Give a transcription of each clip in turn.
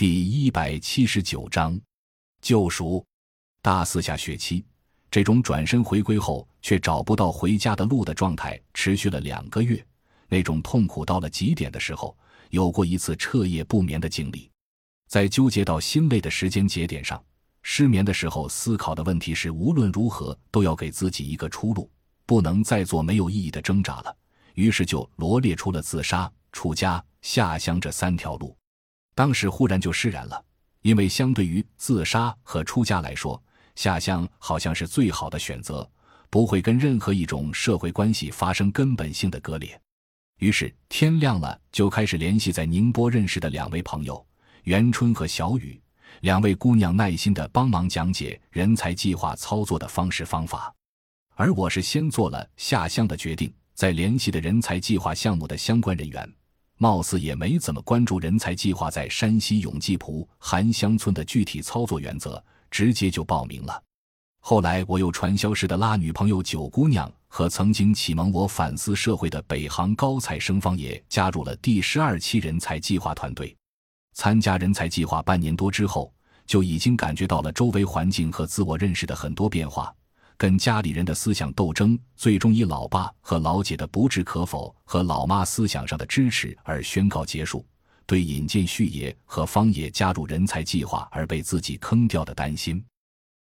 第一百七十九章，救赎。大四下学期，这种转身回归后却找不到回家的路的状态持续了两个月。那种痛苦到了极点的时候，有过一次彻夜不眠的经历。在纠结到心累的时间节点上，失眠的时候思考的问题是：无论如何都要给自己一个出路，不能再做没有意义的挣扎了。于是就罗列出了自杀、出家、下乡这三条路。当时忽然就释然了，因为相对于自杀和出家来说，下乡好像是最好的选择，不会跟任何一种社会关系发生根本性的割裂。于是天亮了，就开始联系在宁波认识的两位朋友袁春和小雨，两位姑娘耐心的帮忙讲解人才计划操作的方式方法。而我是先做了下乡的决定，再联系的人才计划项目的相关人员。貌似也没怎么关注人才计划在山西永济浦韩乡村的具体操作原则，直接就报名了。后来我又传销式的拉女朋友九姑娘和曾经启蒙我反思社会的北航高材生方爷加入了第十二期人才计划团队。参加人才计划半年多之后，就已经感觉到了周围环境和自我认识的很多变化。跟家里人的思想斗争，最终以老爸和老姐的不置可否和老妈思想上的支持而宣告结束。对引进旭爷和方爷加入人才计划而被自己坑掉的担心，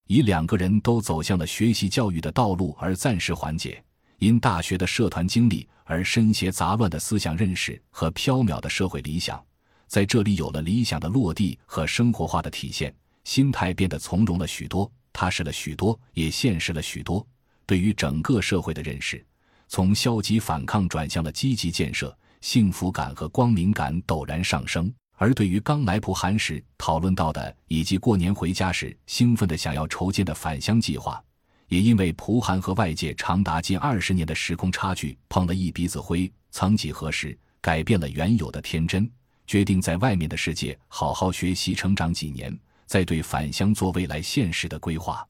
以两个人都走向了学习教育的道路而暂时缓解。因大学的社团经历而身携杂乱的思想认识和缥缈的社会理想，在这里有了理想的落地和生活化的体现，心态变得从容了许多。踏实了许多，也现实了许多。对于整个社会的认识，从消极反抗转向了积极建设，幸福感和光明感陡然上升。而对于刚来蒲寒时讨论到的，以及过年回家时兴奋的想要筹建的返乡计划，也因为蒲寒和外界长达近二十年的时空差距碰了一鼻子灰，曾几何时改变了原有的天真，决定在外面的世界好好学习成长几年。在对返乡做未来现实的规划，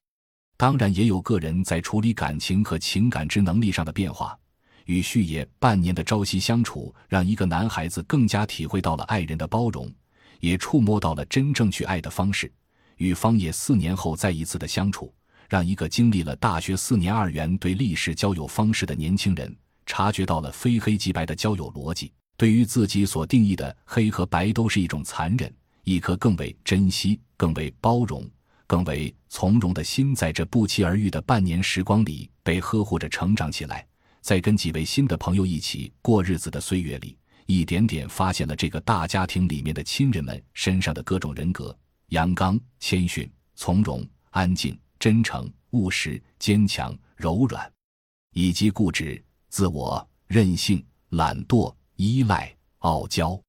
当然也有个人在处理感情和情感之能力上的变化。与旭野半年的朝夕相处，让一个男孩子更加体会到了爱人的包容，也触摸到了真正去爱的方式。与方野四年后再一次的相处，让一个经历了大学四年二元对历史交友方式的年轻人，察觉到了非黑即白的交友逻辑。对于自己所定义的黑和白，都是一种残忍。一颗更为珍惜、更为包容、更为从容的心，在这不期而遇的半年时光里被呵护着成长起来。在跟几位新的朋友一起过日子的岁月里，一点点发现了这个大家庭里面的亲人们身上的各种人格：阳刚、谦逊、从容、安静、真诚、务实、坚强、柔软，以及固执、自我、任性、懒惰、依赖、傲娇。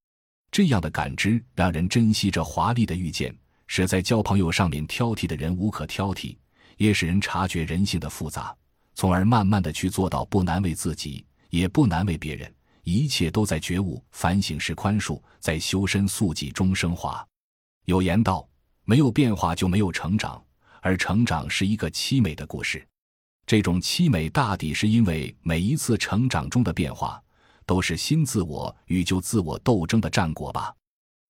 这样的感知让人珍惜这华丽的遇见，使在交朋友上面挑剔的人无可挑剔，也使人察觉人性的复杂，从而慢慢的去做到不难为自己，也不难为别人，一切都在觉悟、反省时宽恕，在修身素己中升华。有言道：没有变化就没有成长，而成长是一个凄美的故事。这种凄美大抵是因为每一次成长中的变化。都是新自我与旧自我斗争的战果吧。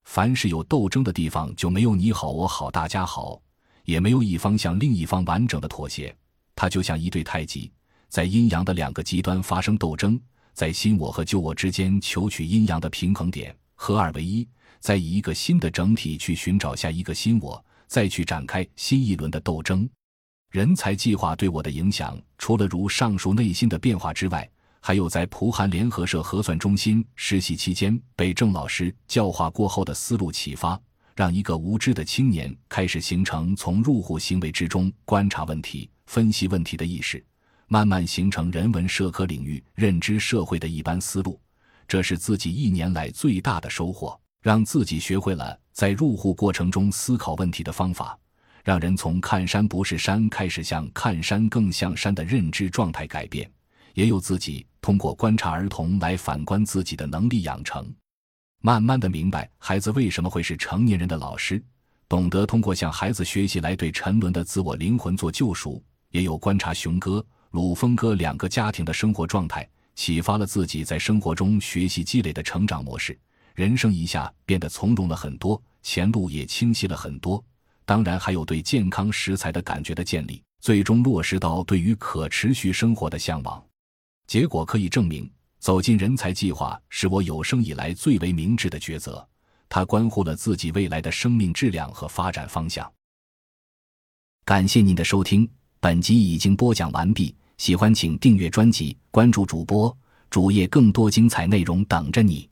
凡是有斗争的地方，就没有你好我好大家好，也没有一方向另一方完整的妥协。它就像一对太极，在阴阳的两个极端发生斗争，在新我和旧我之间求取阴阳的平衡点，合二为一，再以一个新的整体去寻找下一个新我，再去展开新一轮的斗争。人才计划对我的影响，除了如上述内心的变化之外。还有在蒲韩联合社核算中心实习期间被郑老师教化过后的思路启发，让一个无知的青年开始形成从入户行为之中观察问题、分析问题的意识，慢慢形成人文社科领域认知社会的一般思路。这是自己一年来最大的收获，让自己学会了在入户过程中思考问题的方法，让人从看山不是山开始向看山更像山的认知状态改变。也有自己通过观察儿童来反观自己的能力养成，慢慢的明白孩子为什么会是成年人的老师，懂得通过向孩子学习来对沉沦的自我灵魂做救赎。也有观察熊哥、鲁峰哥两个家庭的生活状态，启发了自己在生活中学习积累的成长模式，人生一下变得从容了很多，前路也清晰了很多。当然，还有对健康食材的感觉的建立，最终落实到对于可持续生活的向往。结果可以证明，走进人才计划是我有生以来最为明智的抉择。它关乎了自己未来的生命质量和发展方向。感谢您的收听，本集已经播讲完毕。喜欢请订阅专辑，关注主播主页，更多精彩内容等着你。